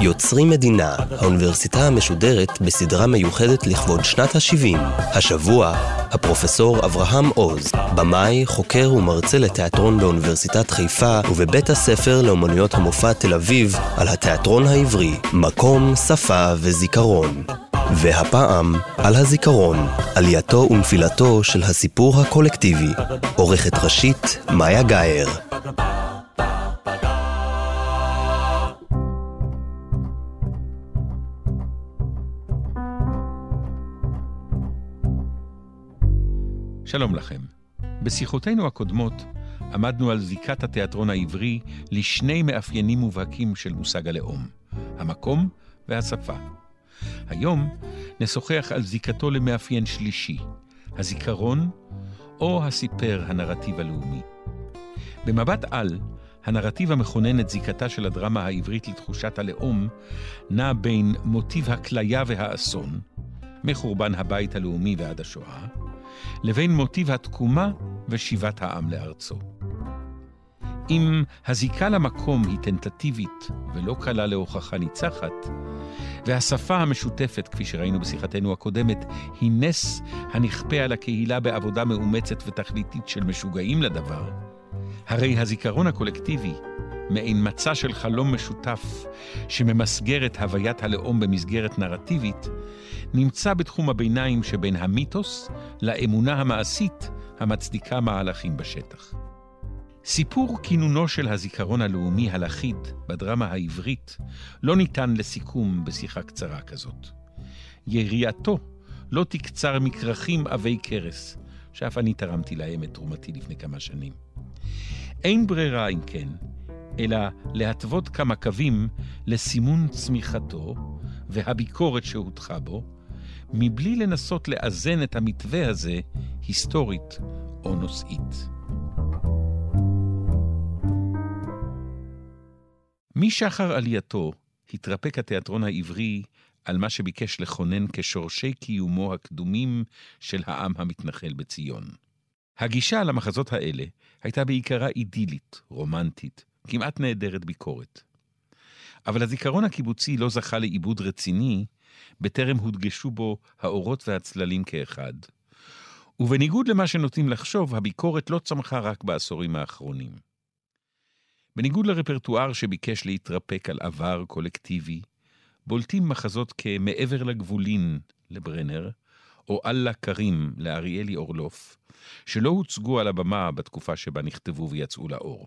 יוצרים מדינה, האוניברסיטה המשודרת בסדרה מיוחדת לכבוד שנת ה-70. השבוע, הפרופסור אברהם עוז, במאי, חוקר ומרצה לתיאטרון באוניברסיטת חיפה ובבית הספר לאומנויות המופע תל אביב על התיאטרון העברי, מקום, שפה וזיכרון. והפעם, על הזיכרון, עלייתו ונפילתו של הסיפור הקולקטיבי. עורכת ראשית, מאיה גאייר. שלום לכם. בשיחותינו הקודמות עמדנו על זיקת התיאטרון העברי לשני מאפיינים מובהקים של מושג הלאום, המקום והשפה. היום נשוחח על זיקתו למאפיין שלישי, הזיכרון או הסיפר הנרטיב הלאומי. במבט על, הנרטיב המכונן את זיקתה של הדרמה העברית לתחושת הלאום נע בין מוטיב הכליה והאסון, מחורבן הבית הלאומי ועד השואה, לבין מוטיב התקומה ושיבת העם לארצו. אם הזיקה למקום היא טנטטיבית ולא קלה להוכחה ניצחת, והשפה המשותפת, כפי שראינו בשיחתנו הקודמת, היא נס הנכפה על הקהילה בעבודה מאומצת ותכליתית של משוגעים לדבר, הרי הזיכרון הקולקטיבי, מעין מצע של חלום משותף שממסגר את הוויית הלאום במסגרת נרטיבית, נמצא בתחום הביניים שבין המיתוס לאמונה המעשית המצדיקה מהלכים בשטח. סיפור כינונו של הזיכרון הלאומי הלכיד בדרמה העברית לא ניתן לסיכום בשיחה קצרה כזאת. יריעתו לא תקצר מכרכים עבי כרס, שאף אני תרמתי להם את תרומתי לפני כמה שנים. אין ברירה, אם כן, אלא להתוות כמה קווים לסימון צמיחתו והביקורת שהוטחה בו, מבלי לנסות לאזן את המתווה הזה היסטורית או נושאית. משחר עלייתו התרפק התיאטרון העברי על מה שביקש לכונן כשורשי קיומו הקדומים של העם המתנחל בציון. הגישה למחזות האלה הייתה בעיקרה אידילית, רומנטית, כמעט נעדרת ביקורת. אבל הזיכרון הקיבוצי לא זכה לעיבוד רציני, בטרם הודגשו בו האורות והצללים כאחד. ובניגוד למה שנוטים לחשוב, הביקורת לא צמחה רק בעשורים האחרונים. בניגוד לרפרטואר שביקש להתרפק על עבר קולקטיבי, בולטים מחזות כ"מעבר לגבולין" לברנר, או "אללה כרים" לאריאלי אורלוף, שלא הוצגו על הבמה בתקופה שבה נכתבו ויצאו לאור.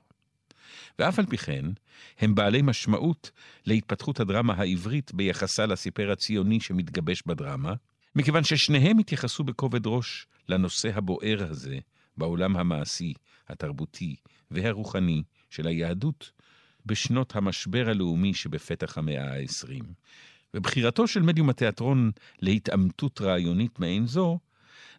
ואף על פי כן, הם בעלי משמעות להתפתחות הדרמה העברית ביחסה לסיפר הציוני שמתגבש בדרמה, מכיוון ששניהם התייחסו בכובד ראש לנושא הבוער הזה בעולם המעשי, התרבותי והרוחני של היהדות בשנות המשבר הלאומי שבפתח המאה ה-20. ובחירתו של מדיום התיאטרון להתעמתות רעיונית מעין זו,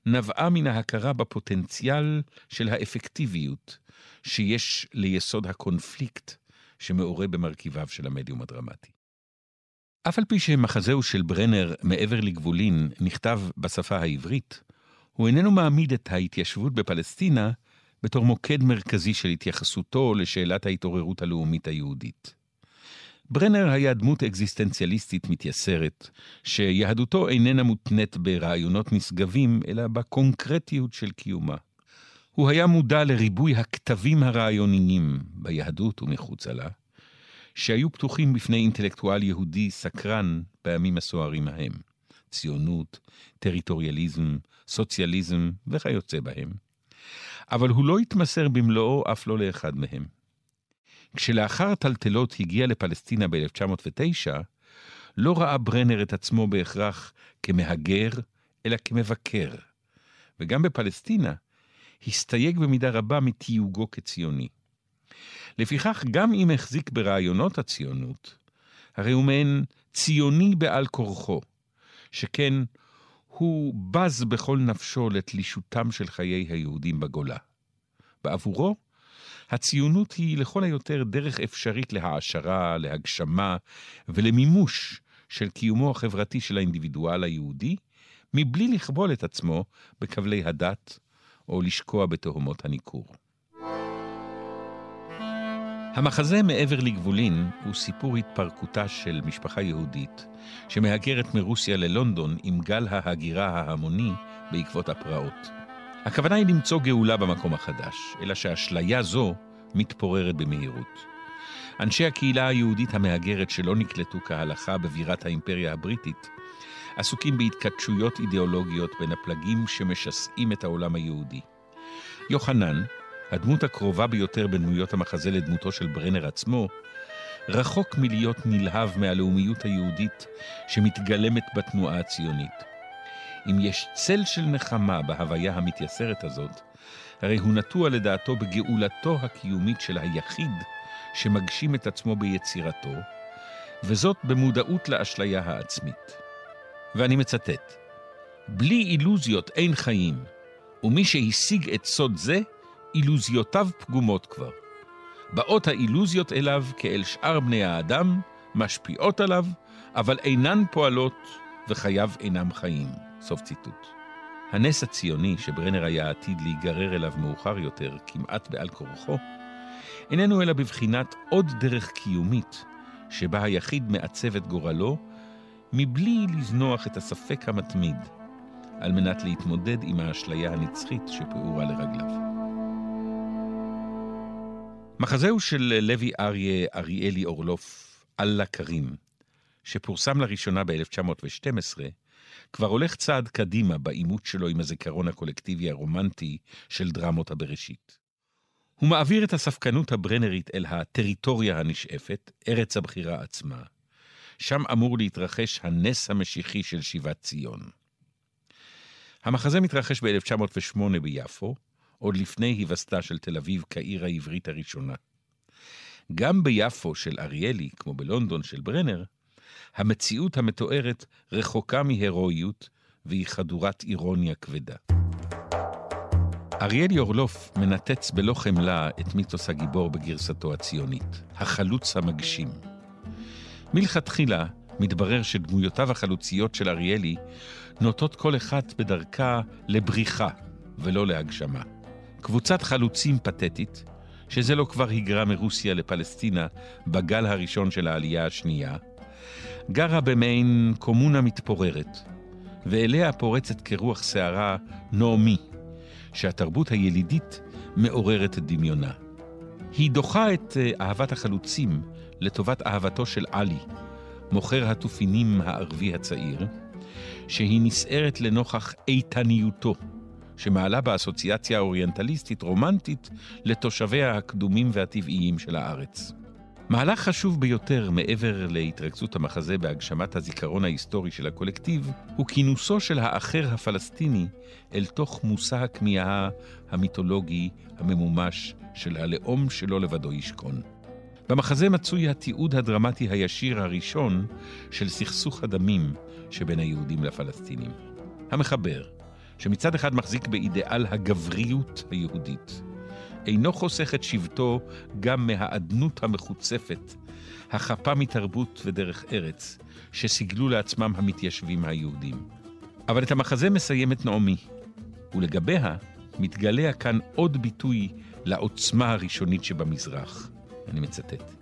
נבעה מן ההכרה בפוטנציאל של האפקטיביות שיש ליסוד הקונפליקט שמעורה במרכיביו של המדיום הדרמטי. אף על פי שמחזהו של ברנר מעבר לגבולין נכתב בשפה העברית, הוא איננו מעמיד את ההתיישבות בפלסטינה בתור מוקד מרכזי של התייחסותו לשאלת ההתעוררות הלאומית היהודית. ברנר היה דמות אקזיסטנציאליסטית מתייסרת, שיהדותו איננה מותנית ברעיונות נשגבים, אלא בקונקרטיות של קיומה. הוא היה מודע לריבוי הכתבים הרעיוניים ביהדות ומחוצה לה, שהיו פתוחים בפני אינטלקטואל יהודי סקרן בימים הסוערים ההם. ציונות, טריטוריאליזם, סוציאליזם וכיוצא בהם. אבל הוא לא התמסר במלואו אף לא לאחד מהם. כשלאחר הטלטלות הגיע לפלסטינה ב-1909, לא ראה ברנר את עצמו בהכרח כמהגר, אלא כמבקר. וגם בפלסטינה הסתייג במידה רבה מתיוגו כציוני. לפיכך, גם אם החזיק ברעיונות הציונות, הרי הוא מעין ציוני בעל כורחו, שכן הוא בז בכל נפשו לתלישותם של חיי היהודים בגולה. בעבורו, הציונות היא לכל היותר דרך אפשרית להעשרה, להגשמה ולמימוש של קיומו החברתי של האינדיבידואל היהודי, מבלי לכבול את עצמו בכבלי הדת או לשקוע בתהומות הניכור. המחזה מעבר לגבולין הוא סיפור התפרקותה של משפחה יהודית שמהגרת מרוסיה ללונדון עם גל ההגירה ההמוני בעקבות הפרעות. הכוונה היא למצוא גאולה במקום החדש, אלא שאשליה זו מתפוררת במהירות. אנשי הקהילה היהודית המהגרת שלא נקלטו כהלכה בבירת האימפריה הבריטית, עסוקים בהתכתשויות אידיאולוגיות בין הפלגים שמשסעים את העולם היהודי. יוחנן, הדמות הקרובה ביותר בדמויות המחזה לדמותו של ברנר עצמו, רחוק מלהיות נלהב מהלאומיות היהודית שמתגלמת בתנועה הציונית. אם יש צל של נחמה בהוויה המתייסרת הזאת, הרי הוא נטוע לדעתו בגאולתו הקיומית של היחיד שמגשים את עצמו ביצירתו, וזאת במודעות לאשליה העצמית. ואני מצטט: בלי אילוזיות אין חיים, ומי שהשיג את סוד זה, אילוזיותיו פגומות כבר. באות האילוזיות אליו כאל שאר בני האדם, משפיעות עליו, אבל אינן פועלות וחייו אינם חיים. סוף ציטוט. הנס הציוני שברנר היה עתיד להיגרר אליו מאוחר יותר, כמעט בעל כורחו, איננו אלא בבחינת עוד דרך קיומית, שבה היחיד מעצב את גורלו, מבלי לזנוח את הספק המתמיד, על מנת להתמודד עם האשליה הנצחית שפעורה לרגליו. מחזהו של לוי אריה אריאלי אורלוף, אללה כרים, שפורסם לראשונה ב-1912, כבר הולך צעד קדימה בעימות שלו עם הזיכרון הקולקטיבי הרומנטי של דרמות הבראשית. הוא מעביר את הספקנות הברנרית אל הטריטוריה הנשאפת, ארץ הבחירה עצמה. שם אמור להתרחש הנס המשיחי של שיבת ציון. המחזה מתרחש ב-1908 ביפו, עוד לפני היווסדה של תל אביב כעיר העברית הראשונה. גם ביפו של אריאלי, כמו בלונדון של ברנר, המציאות המתוארת רחוקה מהירואיות והיא חדורת אירוניה כבדה. אריאלי אורלוף מנתץ בלא חמלה את מיתוס הגיבור בגרסתו הציונית, החלוץ המגשים. מלכתחילה מתברר שדמויותיו החלוציות של אריאלי נוטות כל אחת בדרכה לבריחה ולא להגשמה. קבוצת חלוצים פתטית, שזה לא כבר היגרה מרוסיה לפלסטינה בגל הראשון של העלייה השנייה, גרה במעין קומונה מתפוררת, ואליה פורצת כרוח שערה נעמי, שהתרבות הילידית מעוררת את דמיונה. היא דוחה את אה, אהבת החלוצים לטובת אהבתו של עלי, מוכר התופינים הערבי הצעיר, שהיא נסערת לנוכח איתניותו, שמעלה באסוציאציה האוריינטליסטית רומנטית לתושביה הקדומים והטבעיים של הארץ. מהלך חשוב ביותר מעבר להתרכזות המחזה בהגשמת הזיכרון ההיסטורי של הקולקטיב, הוא כינוסו של האחר הפלסטיני אל תוך מושא הכמיהה המיתולוגי הממומש של הלאום שלא לבדו ישכון. במחזה מצוי התיעוד הדרמטי הישיר הראשון של סכסוך הדמים שבין היהודים לפלסטינים. המחבר, שמצד אחד מחזיק באידיאל הגבריות היהודית, אינו חוסך את שבטו גם מהאדנות המחוצפת, החפה מתרבות ודרך ארץ, שסיגלו לעצמם המתיישבים היהודים. אבל את המחזה מסיימת נעמי, ולגביה מתגלה כאן עוד ביטוי לעוצמה הראשונית שבמזרח. אני מצטט.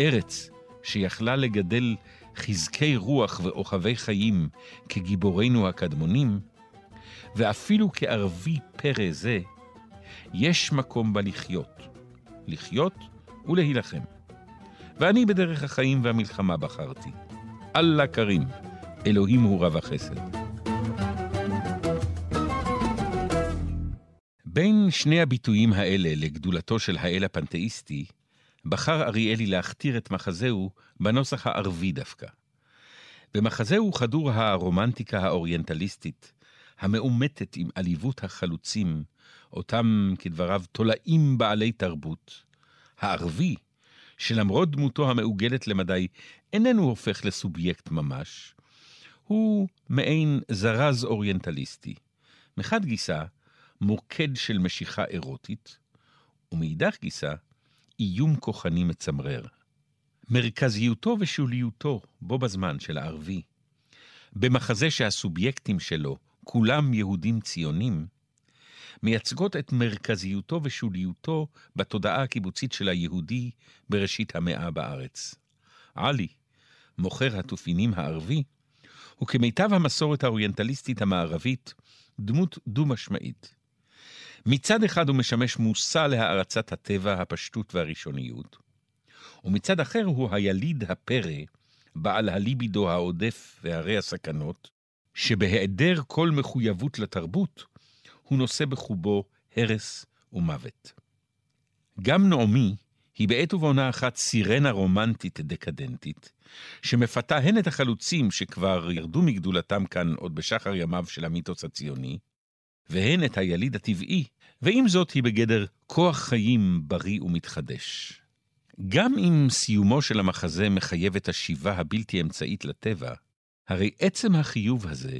ארץ שיכלה לגדל חזקי רוח ואוכבי חיים כגיבורינו הקדמונים, ואפילו כערבי פרא זה, יש מקום בה לחיות. לחיות ולהילחם. ואני בדרך החיים והמלחמה בחרתי. אללה כרים, אלוהים הוא רב החסד. בין שני הביטויים האלה לגדולתו של האל הפנתאיסטי, בחר אריאלי להכתיר את מחזהו בנוסח הערבי דווקא. במחזהו חדור הרומנטיקה האוריינטליסטית, המאומתת עם עליבות החלוצים, אותם, כדבריו, תולעים בעלי תרבות. הערבי, שלמרות דמותו המעוגלת למדי, איננו הופך לסובייקט ממש, הוא מעין זרז אוריינטליסטי. מחד גיסא, מוקד של משיכה אירוטית, ומאידך גיסא, איום כוחני מצמרר. מרכזיותו ושוליותו בו בזמן של הערבי, במחזה שהסובייקטים שלו כולם יהודים ציונים, מייצגות את מרכזיותו ושוליותו בתודעה הקיבוצית של היהודי בראשית המאה בארץ. עלי, מוכר התופינים הערבי, הוא כמיטב המסורת האוריינטליסטית המערבית, דמות דו-משמעית. מצד אחד הוא משמש מושא להערצת הטבע, הפשטות והראשוניות, ומצד אחר הוא היליד הפרא, בעל הליבידו העודף והרי הסכנות, שבהיעדר כל מחויבות לתרבות, הוא נושא בחובו הרס ומוות. גם נעמי היא בעת ובעונה אחת סירנה רומנטית דקדנטית, שמפתה הן את החלוצים שכבר ירדו מגדולתם כאן עוד בשחר ימיו של המיתוס הציוני, והן את היליד הטבעי, ועם זאת היא בגדר כוח חיים בריא ומתחדש. גם אם סיומו של המחזה מחייב את השיבה הבלתי אמצעית לטבע, הרי עצם החיוב הזה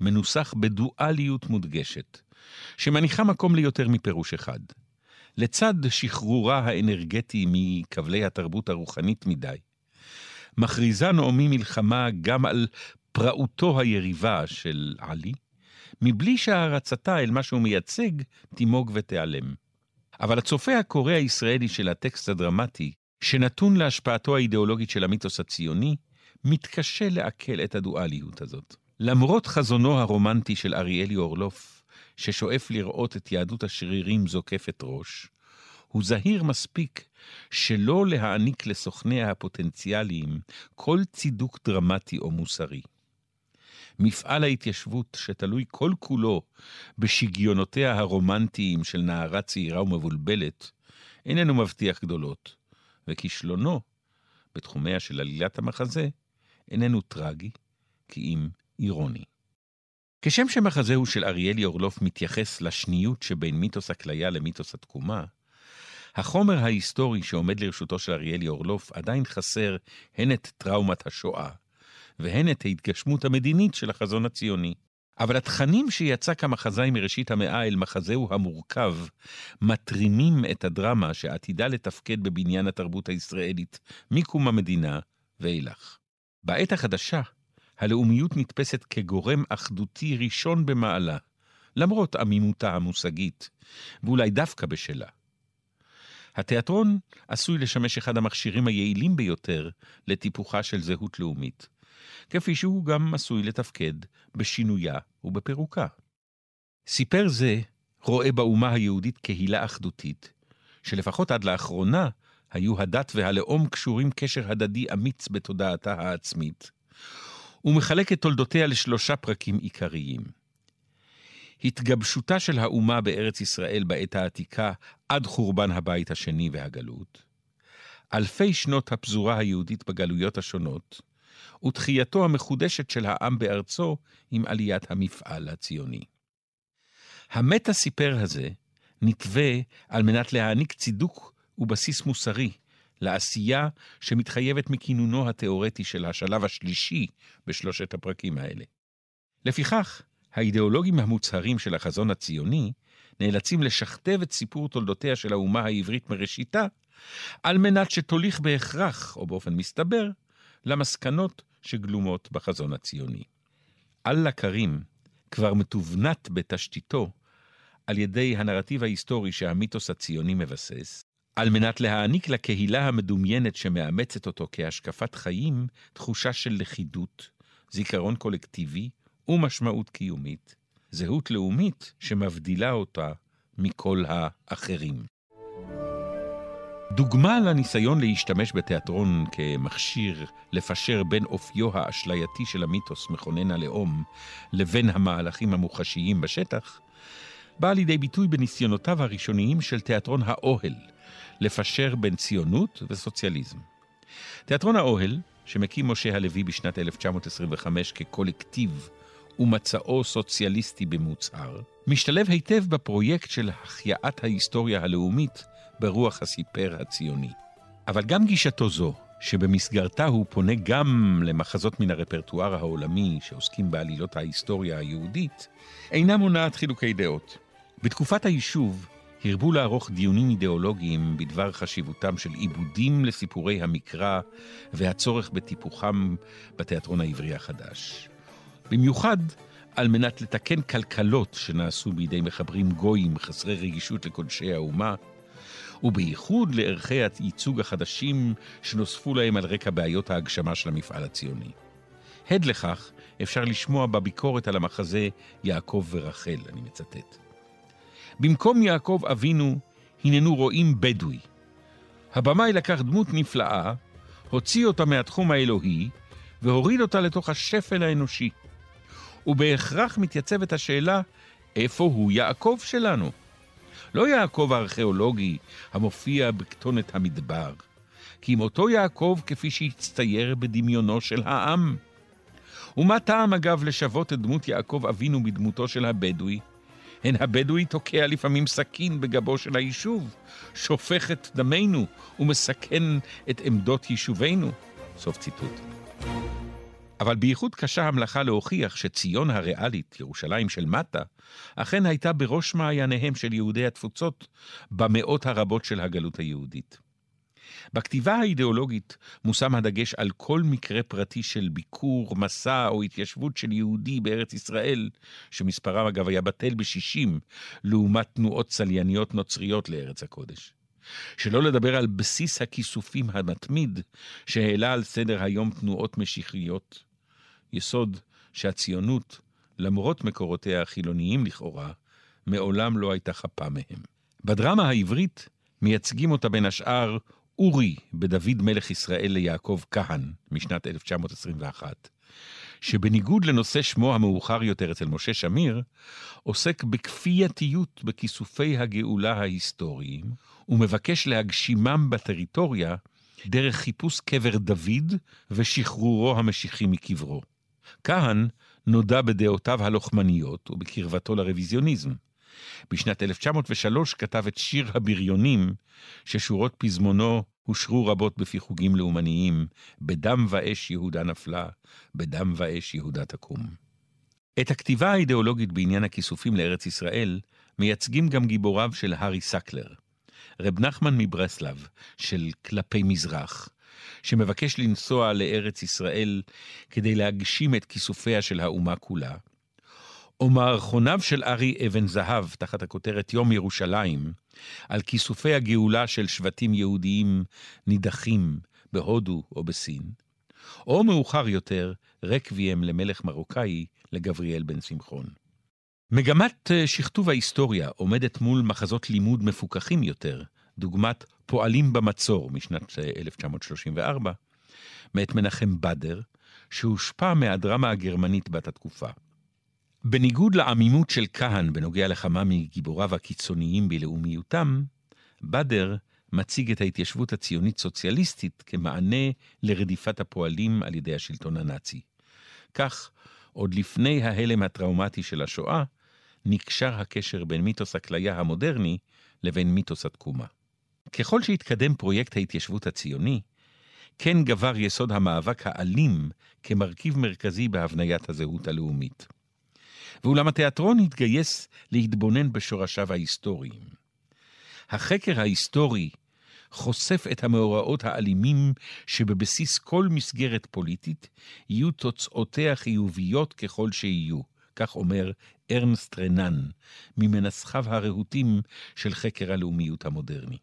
מנוסח בדואליות מודגשת, שמניחה מקום ליותר מפירוש אחד. לצד שחרורה האנרגטי מכבלי התרבות הרוחנית מדי, מכריזה נעמי מלחמה גם על פרעותו היריבה של עלי, מבלי שהערצתה אל מה שהוא מייצג תימוג ותיעלם. אבל הצופה הקורא הישראלי של הטקסט הדרמטי, שנתון להשפעתו האידיאולוגית של המיתוס הציוני, מתקשה לעכל את הדואליות הזאת. למרות חזונו הרומנטי של אריאלי אורלוף, ששואף לראות את יהדות השרירים זוקפת ראש, הוא זהיר מספיק שלא להעניק לסוכניה הפוטנציאליים כל צידוק דרמטי או מוסרי. מפעל ההתיישבות, שתלוי כל כולו בשגיונותיה הרומנטיים של נערה צעירה ומבולבלת, איננו מבטיח גדולות, וכישלונו, בתחומיה של עלילת המחזה, איננו טרגי, כי אם אירוני. כשם שמחזהו של אריאלי אורלוף מתייחס לשניות שבין מיתוס הכליה למיתוס התקומה, החומר ההיסטורי שעומד לרשותו של אריאלי אורלוף עדיין חסר הן את טראומת השואה, והן את ההתגשמות המדינית של החזון הציוני. אבל התכנים שיצק המחזאי מראשית המאה אל מחזהו המורכב, מתרימים את הדרמה שעתידה לתפקד בבניין התרבות הישראלית מקום המדינה ואילך. בעת החדשה, הלאומיות נתפסת כגורם אחדותי ראשון במעלה, למרות עמימותה המושגית, ואולי דווקא בשלה. התיאטרון עשוי לשמש אחד המכשירים היעילים ביותר לטיפוחה של זהות לאומית, כפי שהוא גם עשוי לתפקד בשינויה ובפירוקה. סיפר זה רואה באומה היהודית קהילה אחדותית, שלפחות עד לאחרונה היו הדת והלאום קשורים קשר הדדי אמיץ בתודעתה העצמית, ומחלק את תולדותיה לשלושה פרקים עיקריים. התגבשותה של האומה בארץ ישראל בעת העתיקה עד חורבן הבית השני והגלות, אלפי שנות הפזורה היהודית בגלויות השונות, ותחייתו המחודשת של העם בארצו עם עליית המפעל הציוני. המטה סיפר הזה נתווה על מנת להעניק צידוק ובסיס מוסרי לעשייה שמתחייבת מכינונו התאורטי של השלב השלישי בשלושת הפרקים האלה. לפיכך, האידיאולוגים המוצהרים של החזון הציוני נאלצים לשכתב את סיפור תולדותיה של האומה העברית מראשיתה, על מנת שתוליך בהכרח, או באופן מסתבר, למסקנות שגלומות בחזון הציוני. אללה כרים כבר מתובנת בתשתיתו על ידי הנרטיב ההיסטורי שהמיתוס הציוני מבסס, על מנת להעניק לקהילה המדומיינת שמאמצת אותו כהשקפת חיים, תחושה של לכידות, זיכרון קולקטיבי ומשמעות קיומית, זהות לאומית שמבדילה אותה מכל האחרים. דוגמה לניסיון להשתמש בתיאטרון כמכשיר לפשר בין אופיו האשלייתי של המיתוס מכונן הלאום לבין המהלכים המוחשיים בשטח, באה לידי ביטוי בניסיונותיו הראשוניים של תיאטרון האוהל, לפשר בין ציונות וסוציאליזם. תיאטרון האוהל, שמקים משה הלוי בשנת 1925 כקולקטיב ומצאו סוציאליסטי במוצהר, משתלב היטב בפרויקט של החייאת ההיסטוריה הלאומית ברוח הסיפר הציוני. אבל גם גישתו זו, שבמסגרתה הוא פונה גם למחזות מן הרפרטואר העולמי שעוסקים בעלילות ההיסטוריה היהודית, אינה מונעת חילוקי דעות. בתקופת היישוב הרבו לערוך דיונים אידיאולוגיים בדבר חשיבותם של עיבודים לסיפורי המקרא והצורך בטיפוחם בתיאטרון העברי החדש. במיוחד על מנת לתקן כלכלות שנעשו בידי מחברים גויים חסרי רגישות לקודשי האומה, ובייחוד לערכי הייצוג החדשים שנוספו להם על רקע בעיות ההגשמה של המפעל הציוני. הד לכך אפשר לשמוע בביקורת על המחזה יעקב ורחל, אני מצטט. במקום יעקב אבינו, הננו רואים בדואי. הבמאי לקח דמות נפלאה, הוציא אותה מהתחום האלוהי, והוריד אותה לתוך השפל האנושי. ובהכרח מתייצבת השאלה, איפה הוא יעקב שלנו? לא יעקב הארכיאולוגי המופיע בכתונת המדבר, כי אם אותו יעקב כפי שהצטייר בדמיונו של העם. ומה טעם אגב לשוות את דמות יעקב אבינו בדמותו של הבדואי? הן הבדואי תוקע לפעמים סכין בגבו של היישוב, שופך את דמנו ומסכן את עמדות יישובינו. סוף ציטוט. אבל בייחוד קשה המלאכה להוכיח שציון הריאלית, ירושלים של מטה, אכן הייתה בראש מעייניהם של יהודי התפוצות במאות הרבות של הגלות היהודית. בכתיבה האידיאולוגית מושם הדגש על כל מקרה פרטי של ביקור, מסע או התיישבות של יהודי בארץ ישראל, שמספרם אגב היה בטל בשישים, לעומת תנועות צלייניות נוצריות לארץ הקודש. שלא לדבר על בסיס הכיסופים המתמיד שהעלה על סדר היום תנועות משיחיות, יסוד שהציונות, למרות מקורותיה החילוניים לכאורה, מעולם לא הייתה חפה מהם. בדרמה העברית מייצגים אותה בין השאר אורי בדוד מלך ישראל ליעקב כהן משנת 1921, שבניגוד לנושא שמו המאוחר יותר אצל משה שמיר, עוסק בכפייתיות בכיסופי הגאולה ההיסטוריים, ומבקש להגשימם בטריטוריה דרך חיפוש קבר דוד ושחרורו המשיחי מקברו. כהן נודע בדעותיו הלוחמניות ובקרבתו לרוויזיוניזם. בשנת 1903 כתב את שיר הבריונים, ששורות פזמונו הושרו רבות בפי חוגים לאומניים, בדם ואש יהודה נפלה, בדם ואש יהודה תקום. את הכתיבה האידיאולוגית בעניין הכיסופים לארץ ישראל מייצגים גם גיבוריו של הארי סקלר. רב נחמן מברסלב, של כלפי מזרח, שמבקש לנסוע לארץ ישראל כדי להגשים את כיסופיה של האומה כולה, או מערכוניו של ארי אבן זהב, תחת הכותרת יום ירושלים, על כיסופי הגאולה של שבטים יהודיים נידחים בהודו או בסין, או מאוחר יותר, רקביים למלך מרוקאי לגבריאל בן שמחון. מגמת אה, שכתוב ההיסטוריה עומדת מול מחזות לימוד מפוכחים יותר, דוגמת פועלים במצור משנת 1934, אה, מאת מנחם בדר, שהושפע מהדרמה הגרמנית בת התקופה. בניגוד לעמימות של כהן בנוגע לכמה מגיבוריו הקיצוניים בלאומיותם, בדר מציג את ההתיישבות הציונית-סוציאליסטית כמענה לרדיפת הפועלים על ידי השלטון הנאצי. כך, עוד לפני ההלם הטראומטי של השואה, נקשר הקשר בין מיתוס הכליה המודרני לבין מיתוס התקומה. ככל שהתקדם פרויקט ההתיישבות הציוני, כן גבר יסוד המאבק האלים כמרכיב מרכזי בהבניית הזהות הלאומית. ואולם התיאטרון התגייס להתבונן בשורשיו ההיסטוריים. החקר ההיסטורי חושף את המאורעות האלימים שבבסיס כל מסגרת פוליטית יהיו תוצאותיה חיוביות ככל שיהיו, כך אומר ארנסט רנן, ממנסחיו הרהוטים של חקר הלאומיות המודרני.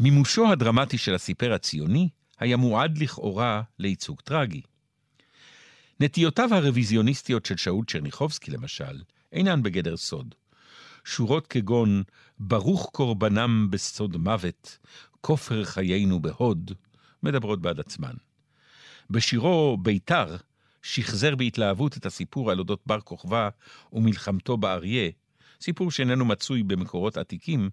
מימושו הדרמטי של הסיפר הציוני היה מועד לכאורה לייצוג טרגי. נטיותיו הרוויזיוניסטיות של שאול צ'רניחובסקי, למשל, אינן בגדר סוד. שורות כגון ברוך קורבנם בסוד מוות, כופר חיינו בהוד, מדברות בעד עצמן. בשירו ביתר, שחזר בהתלהבות את הסיפור על אודות בר כוכבא ומלחמתו באריה, סיפור שאיננו מצוי במקורות עתיקים,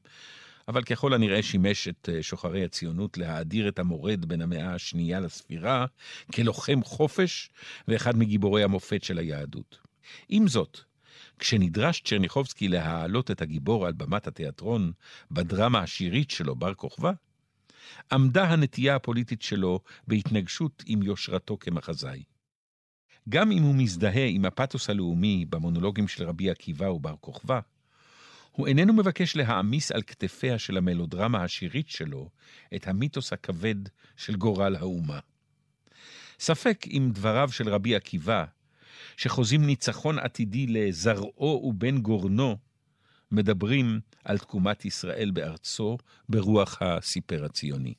אבל ככל הנראה שימש את אה, שוחרי הציונות להאדיר את המורד בין המאה השנייה לספירה כלוחם חופש ואחד מגיבורי המופת של היהדות. עם זאת, כשנדרש צ'רניחובסקי להעלות את הגיבור על במת התיאטרון בדרמה השירית שלו, בר כוכבא, עמדה הנטייה הפוליטית שלו בהתנגשות עם יושרתו כמחזאי. גם אם הוא מזדהה עם הפתוס הלאומי במונולוגים של רבי עקיבא ובר כוכבא, הוא איננו מבקש להעמיס על כתפיה של המלודרמה השירית שלו את המיתוס הכבד של גורל האומה. ספק אם דבריו של רבי עקיבא, שחוזים ניצחון עתידי לזרעו ובן גורנו, מדברים על תקומת ישראל בארצו ברוח הסיפר הציוני.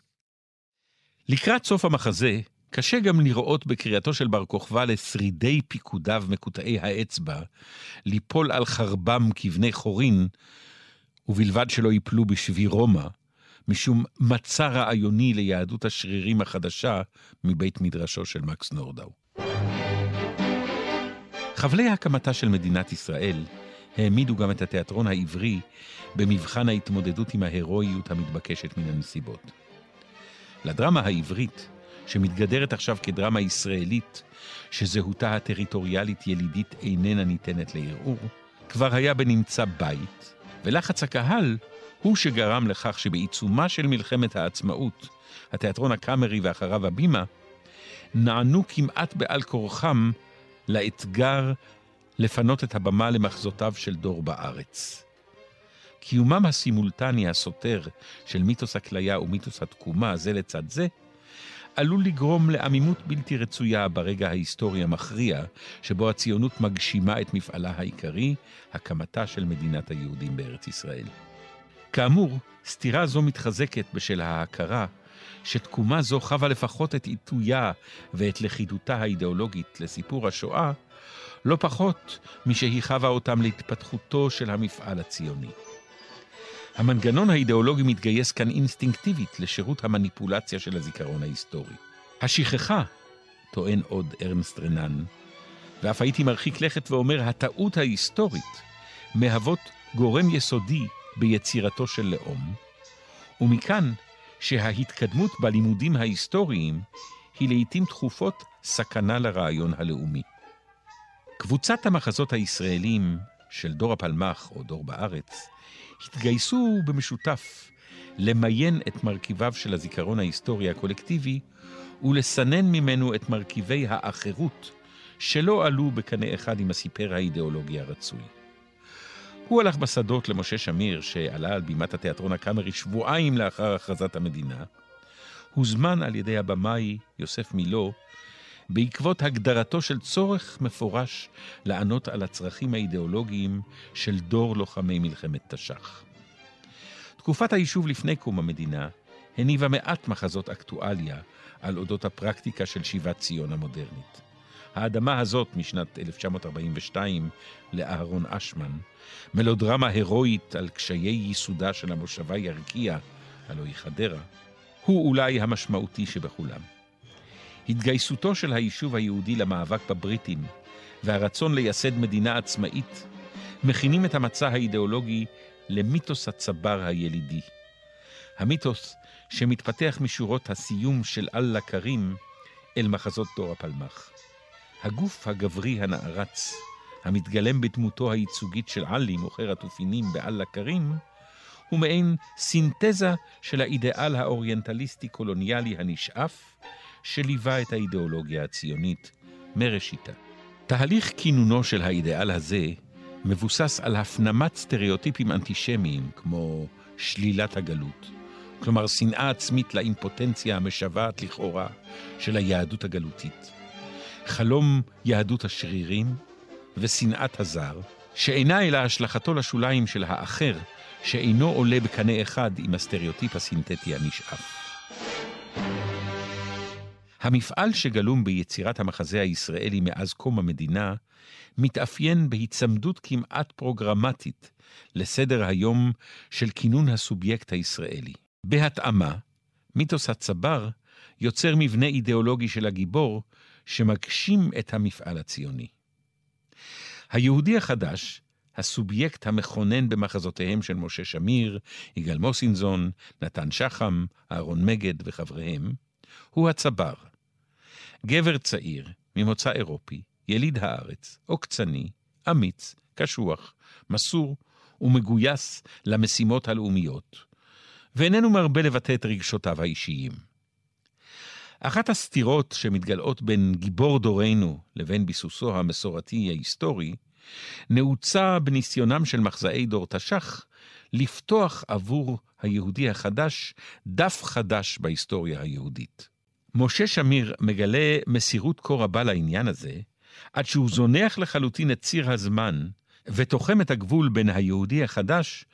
לקראת סוף המחזה, קשה גם לראות בקריאתו של בר כוכבא לשרידי פיקודיו מקוטעי האצבע, ליפול על חרבם כבני חורין, ובלבד שלא ייפלו בשבי רומא, משום מצע רעיוני ליהדות השרירים החדשה מבית מדרשו של מקס נורדאו. חבלי הקמתה של מדינת ישראל העמידו גם את התיאטרון העברי במבחן ההתמודדות עם ההירואיות המתבקשת מן הנסיבות. לדרמה העברית, שמתגדרת עכשיו כדרמה ישראלית, שזהותה הטריטוריאלית ילידית איננה ניתנת לערעור, כבר היה בנמצא בית, ולחץ הקהל הוא שגרם לכך שבעיצומה של מלחמת העצמאות, התיאטרון הקאמרי ואחריו הבימה, נענו כמעט בעל כורחם לאתגר לפנות את הבמה למחזותיו של דור בארץ. קיומם הסימולטני הסותר של מיתוס הכליה ומיתוס התקומה זה לצד זה, עלול לגרום לעמימות בלתי רצויה ברגע ההיסטורי המכריע, שבו הציונות מגשימה את מפעלה העיקרי, הקמתה של מדינת היהודים בארץ ישראל. כאמור, סתירה זו מתחזקת בשל ההכרה שתקומה זו חווה לפחות את עיתויה ואת לכידותה האידיאולוגית לסיפור השואה, לא פחות משהיא חווה אותם להתפתחותו של המפעל הציוני. המנגנון האידיאולוגי מתגייס כאן אינסטינקטיבית לשירות המניפולציה של הזיכרון ההיסטורי. השכחה, טוען עוד ארנסט רנן, ואף הייתי מרחיק לכת ואומר, הטעות ההיסטורית, מהוות גורם יסודי ביצירתו של לאום, ומכאן שההתקדמות בלימודים ההיסטוריים היא לעיתים תכופות סכנה לרעיון הלאומי. קבוצת המחזות הישראלים של דור הפלמ"ח או דור בארץ התגייסו במשותף למיין את מרכיביו של הזיכרון ההיסטורי הקולקטיבי ולסנן ממנו את מרכיבי האחרות שלא עלו בקנה אחד עם הסיפר האידיאולוגי הרצוי. הוא הלך בשדות למשה שמיר, שעלה על בימת התיאטרון הקאמרי שבועיים לאחר הכרזת המדינה, הוזמן על ידי הבמאי יוסף מילו בעקבות הגדרתו של צורך מפורש לענות על הצרכים האידיאולוגיים של דור לוחמי מלחמת תש"ח. תקופת היישוב לפני קום המדינה הניבה מעט מחזות אקטואליה על אודות הפרקטיקה של שיבת ציון המודרנית. האדמה הזאת משנת 1942 לאהרון אשמן, מלודרמה הירואית על קשיי ייסודה של המושבה ירקיע, הלוא היא חדרה, הוא אולי המשמעותי שבכולם. התגייסותו של היישוב היהודי למאבק בבריטים והרצון לייסד מדינה עצמאית מכינים את המצע האידיאולוגי למיתוס הצבר הילידי. המיתוס שמתפתח משורות הסיום של אללה כרים אל מחזות דור הפלמ"ח. הגוף הגברי הנערץ, המתגלם בדמותו הייצוגית של עלי, מוכר התופינים באללה כרים, הוא מעין סינתזה של האידיאל האוריינטליסטי-קולוניאלי הנשאף, שליווה את האידיאולוגיה הציונית מראשיתה. תהליך כינונו של האידיאל הזה מבוסס על הפנמת סטריאוטיפים אנטישמיים כמו שלילת הגלות, כלומר שנאה עצמית לאימפוטנציה המשוועת לכאורה של היהדות הגלותית. חלום יהדות השרירים ושנאת הזר, שאינה אלא השלכתו לשוליים של האחר, שאינו עולה בקנה אחד עם הסטריאוטיפ הסינתטי הנשאף. המפעל שגלום ביצירת המחזה הישראלי מאז קום המדינה, מתאפיין בהיצמדות כמעט פרוגרמטית לסדר היום של כינון הסובייקט הישראלי. בהתאמה, מיתוס הצבר יוצר מבנה אידיאולוגי של הגיבור שמגשים את המפעל הציוני. היהודי החדש, הסובייקט המכונן במחזותיהם של משה שמיר, יגאל מוסינזון, נתן שחם, אהרון מגד וחבריהם, הוא הצבר. גבר צעיר, ממוצא אירופי, יליד הארץ, עוקצני, אמיץ, קשוח, מסור ומגויס למשימות הלאומיות, ואיננו מרבה לבטא את רגשותיו האישיים. אחת הסתירות שמתגלעות בין גיבור דורנו לבין ביסוסו המסורתי ההיסטורי, נעוצה בניסיונם של מחזאי דור תש"ח לפתוח עבור היהודי החדש דף חדש בהיסטוריה היהודית. משה שמיר מגלה מסירות כה רבה לעניין הזה, עד שהוא זונח לחלוטין את ציר הזמן, ותוחם את הגבול בין היהודי החדש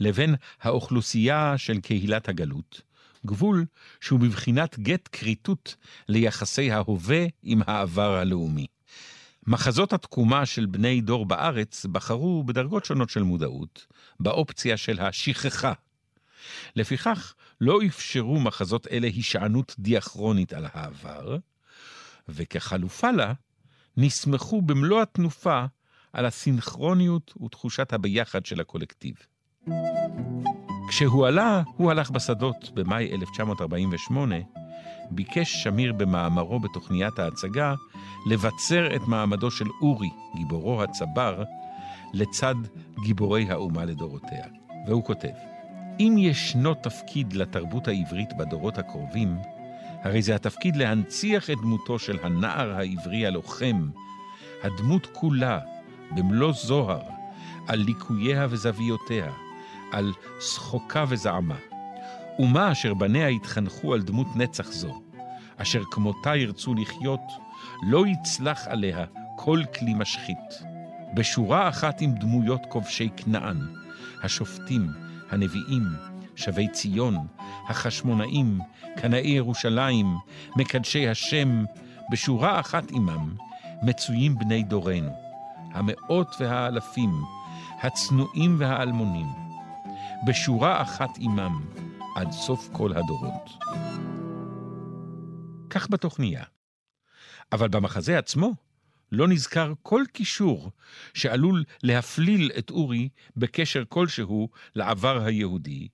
לבין האוכלוסייה של קהילת הגלות, גבול שהוא בבחינת גט כריתות ליחסי ההווה עם העבר הלאומי. מחזות התקומה של בני דור בארץ בחרו בדרגות שונות של מודעות, באופציה של השכחה. לפיכך, לא אפשרו מחזות אלה הישענות דיאכרונית על העבר, וכחלופה לה, נסמכו במלוא התנופה על הסינכרוניות ותחושת הביחד של הקולקטיב. כשהוא עלה, הוא הלך בשדות במאי 1948, ביקש שמיר במאמרו בתוכניית ההצגה לבצר את מעמדו של אורי, גיבורו הצבר, לצד גיבורי האומה לדורותיה. והוא כותב, אם ישנו תפקיד לתרבות העברית בדורות הקרובים, הרי זה התפקיד להנציח את דמותו של הנער העברי הלוחם, הדמות כולה, במלוא זוהר, על ליקוייה וזוויותיה, על שחוקה וזעמה. אומה אשר בניה התחנכו על דמות נצח זו, אשר כמותה ירצו לחיות, לא יצלח עליה כל כלי משחית. בשורה אחת עם דמויות כובשי כנען, השופטים, הנביאים, שבי ציון, החשמונאים, קנאי ירושלים, מקדשי השם, בשורה אחת עמם, מצויים בני דורנו, המאות והאלפים, הצנועים והאלמונים, בשורה אחת עמם, עד סוף כל הדורות. כך בתוכניה. אבל במחזה עצמו לא נזכר כל קישור שעלול להפליל את אורי בקשר כלשהו לעבר היהודי,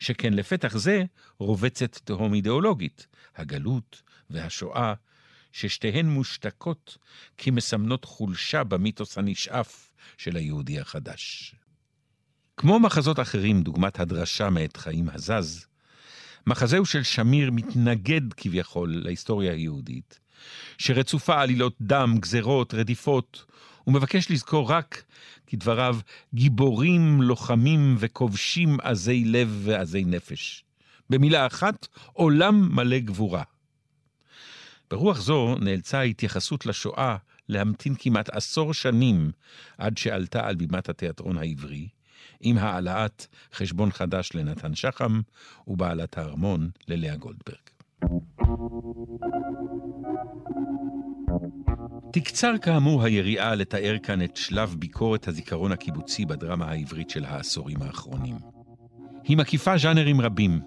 שכן לפתח זה רובצת תהום אידיאולוגית, הגלות והשואה, ששתיהן מושתקות כמסמנות חולשה במיתוס הנשאף של היהודי החדש. כמו מחזות אחרים, דוגמת הדרשה מאת חיים הזז, מחזהו של שמיר מתנגד כביכול להיסטוריה היהודית, שרצופה עלילות דם, גזרות, רדיפות, ומבקש לזכור רק, כדבריו, גיבורים, לוחמים וכובשים עזי לב ועזי נפש. במילה אחת, עולם מלא גבורה. ברוח זו נאלצה ההתייחסות לשואה להמתין כמעט עשור שנים עד שעלתה על בימת התיאטרון העברי, עם העלאת חשבון חדש לנתן שחם ובעלת הארמון ללאה גולדברג. תקצר כאמור היריעה לתאר כאן את שלב ביקורת הזיכרון הקיבוצי בדרמה העברית של העשורים האחרונים. היא מקיפה ז'אנרים רבים,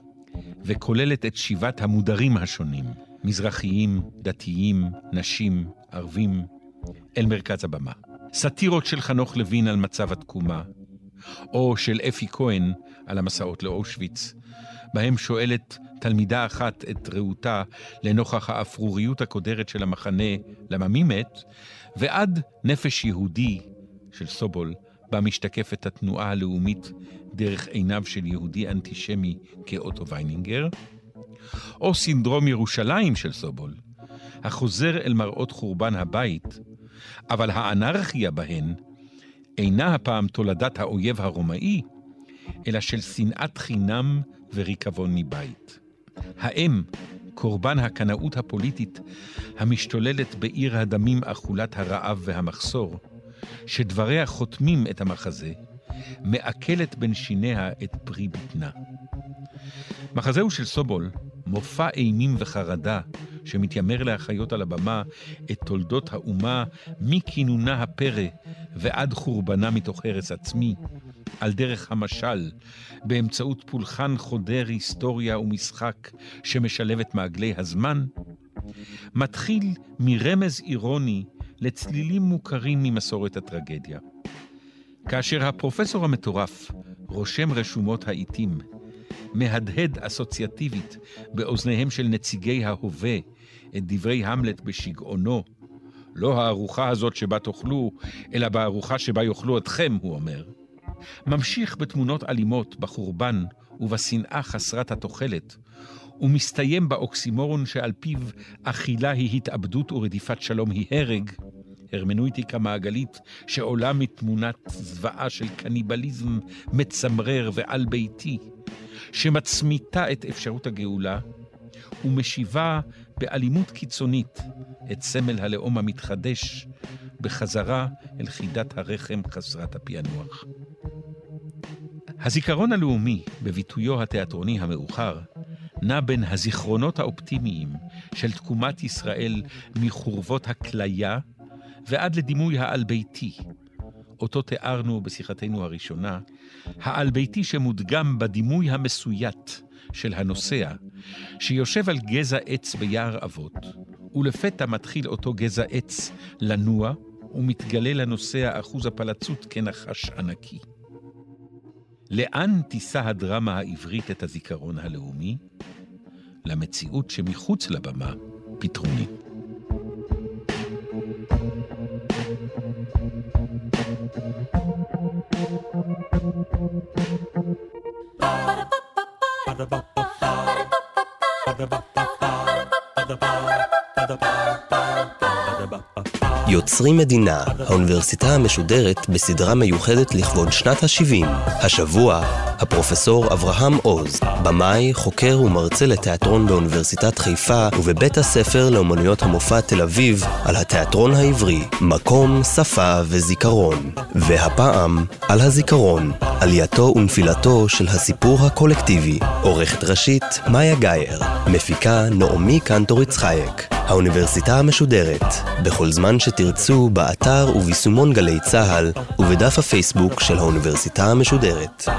וכוללת את שיבת המודרים השונים, מזרחיים, דתיים, נשים, ערבים, אל מרכז הבמה. סאטירות של חנוך לוין על מצב התקומה, או של אפי כהן על המסעות לאושוויץ, בהם שואלת תלמידה אחת את רעותה לנוכח האפרוריות הקודרת של המחנה למה מי מת, ועד נפש יהודי של סובול, בה משתקפת התנועה הלאומית דרך עיניו של יהודי אנטישמי כאוטו ויינינגר, או סינדרום ירושלים של סובול, החוזר אל מראות חורבן הבית, אבל האנרכיה בהן אינה הפעם תולדת האויב הרומאי, אלא של שנאת חינם וריקבון מבית. האם, קורבן הקנאות הפוליטית המשתוללת בעיר הדמים אכולת הרעב והמחסור, שדבריה חותמים את המחזה, מעכלת בין שיניה את פרי בטנה. מחזהו של סובול, מופע אימים וחרדה, שמתיימר להחיות על הבמה את תולדות האומה מכינונה הפרא ועד חורבנה מתוך הרס עצמי, על דרך המשל, באמצעות פולחן חודר היסטוריה ומשחק שמשלב את מעגלי הזמן, מתחיל מרמז אירוני לצלילים מוכרים ממסורת הטרגדיה. כאשר הפרופסור המטורף רושם רשומות העיתים, מהדהד אסוציאטיבית באוזניהם של נציגי ההווה את דברי המלט בשגעונו, לא הארוחה הזאת שבה תאכלו, אלא בארוחה שבה יאכלו אתכם, הוא אומר. ממשיך בתמונות אלימות, בחורבן ובשנאה חסרת התוחלת, ומסתיים באוקסימורון שעל פיו אכילה היא התאבדות ורדיפת שלום היא הרג, הרמנויטיקה מעגלית שעולה מתמונת זוועה של קניבליזם מצמרר ועל ביתי, שמצמיתה את אפשרות הגאולה, ומשיבה באלימות קיצונית את סמל הלאום המתחדש בחזרה אל חידת הרחם חסרת הפענוח. הזיכרון הלאומי, בביטויו התיאטרוני המאוחר, נע בין הזיכרונות האופטימיים של תקומת ישראל מחורבות הכליה ועד לדימוי העל-ביתי, אותו תיארנו בשיחתנו הראשונה, העל-ביתי שמודגם בדימוי המסויט של הנוסע, שיושב על גזע עץ ביער אבות, ולפתע מתחיל אותו גזע עץ לנוע, ומתגלה לנוסע אחוז הפלצות כנחש ענקי. לאן תישא הדרמה העברית את הזיכרון הלאומי? למציאות שמחוץ לבמה, פתרונית. יוצרים מדינה, האוניברסיטה המשודרת בסדרה מיוחדת לכבוד שנת ה-70. השבוע, הפרופסור אברהם עוז, במאי, חוקר ומרצה לתיאטרון באוניברסיטת חיפה ובבית הספר לאומנויות המופע תל אביב על התיאטרון העברי, מקום, שפה וזיכרון. והפעם, על הזיכרון, עלייתו ונפילתו של הסיפור הקולקטיבי. עורכת ראשית, מאיה גאייר. מפיקה, נעמי קנטוריץ חייק. האוניברסיטה המשודרת, בכל זמן שתרצו, באתר וביישומון גלי צה"ל, ובדף הפייסבוק של האוניברסיטה המשודרת.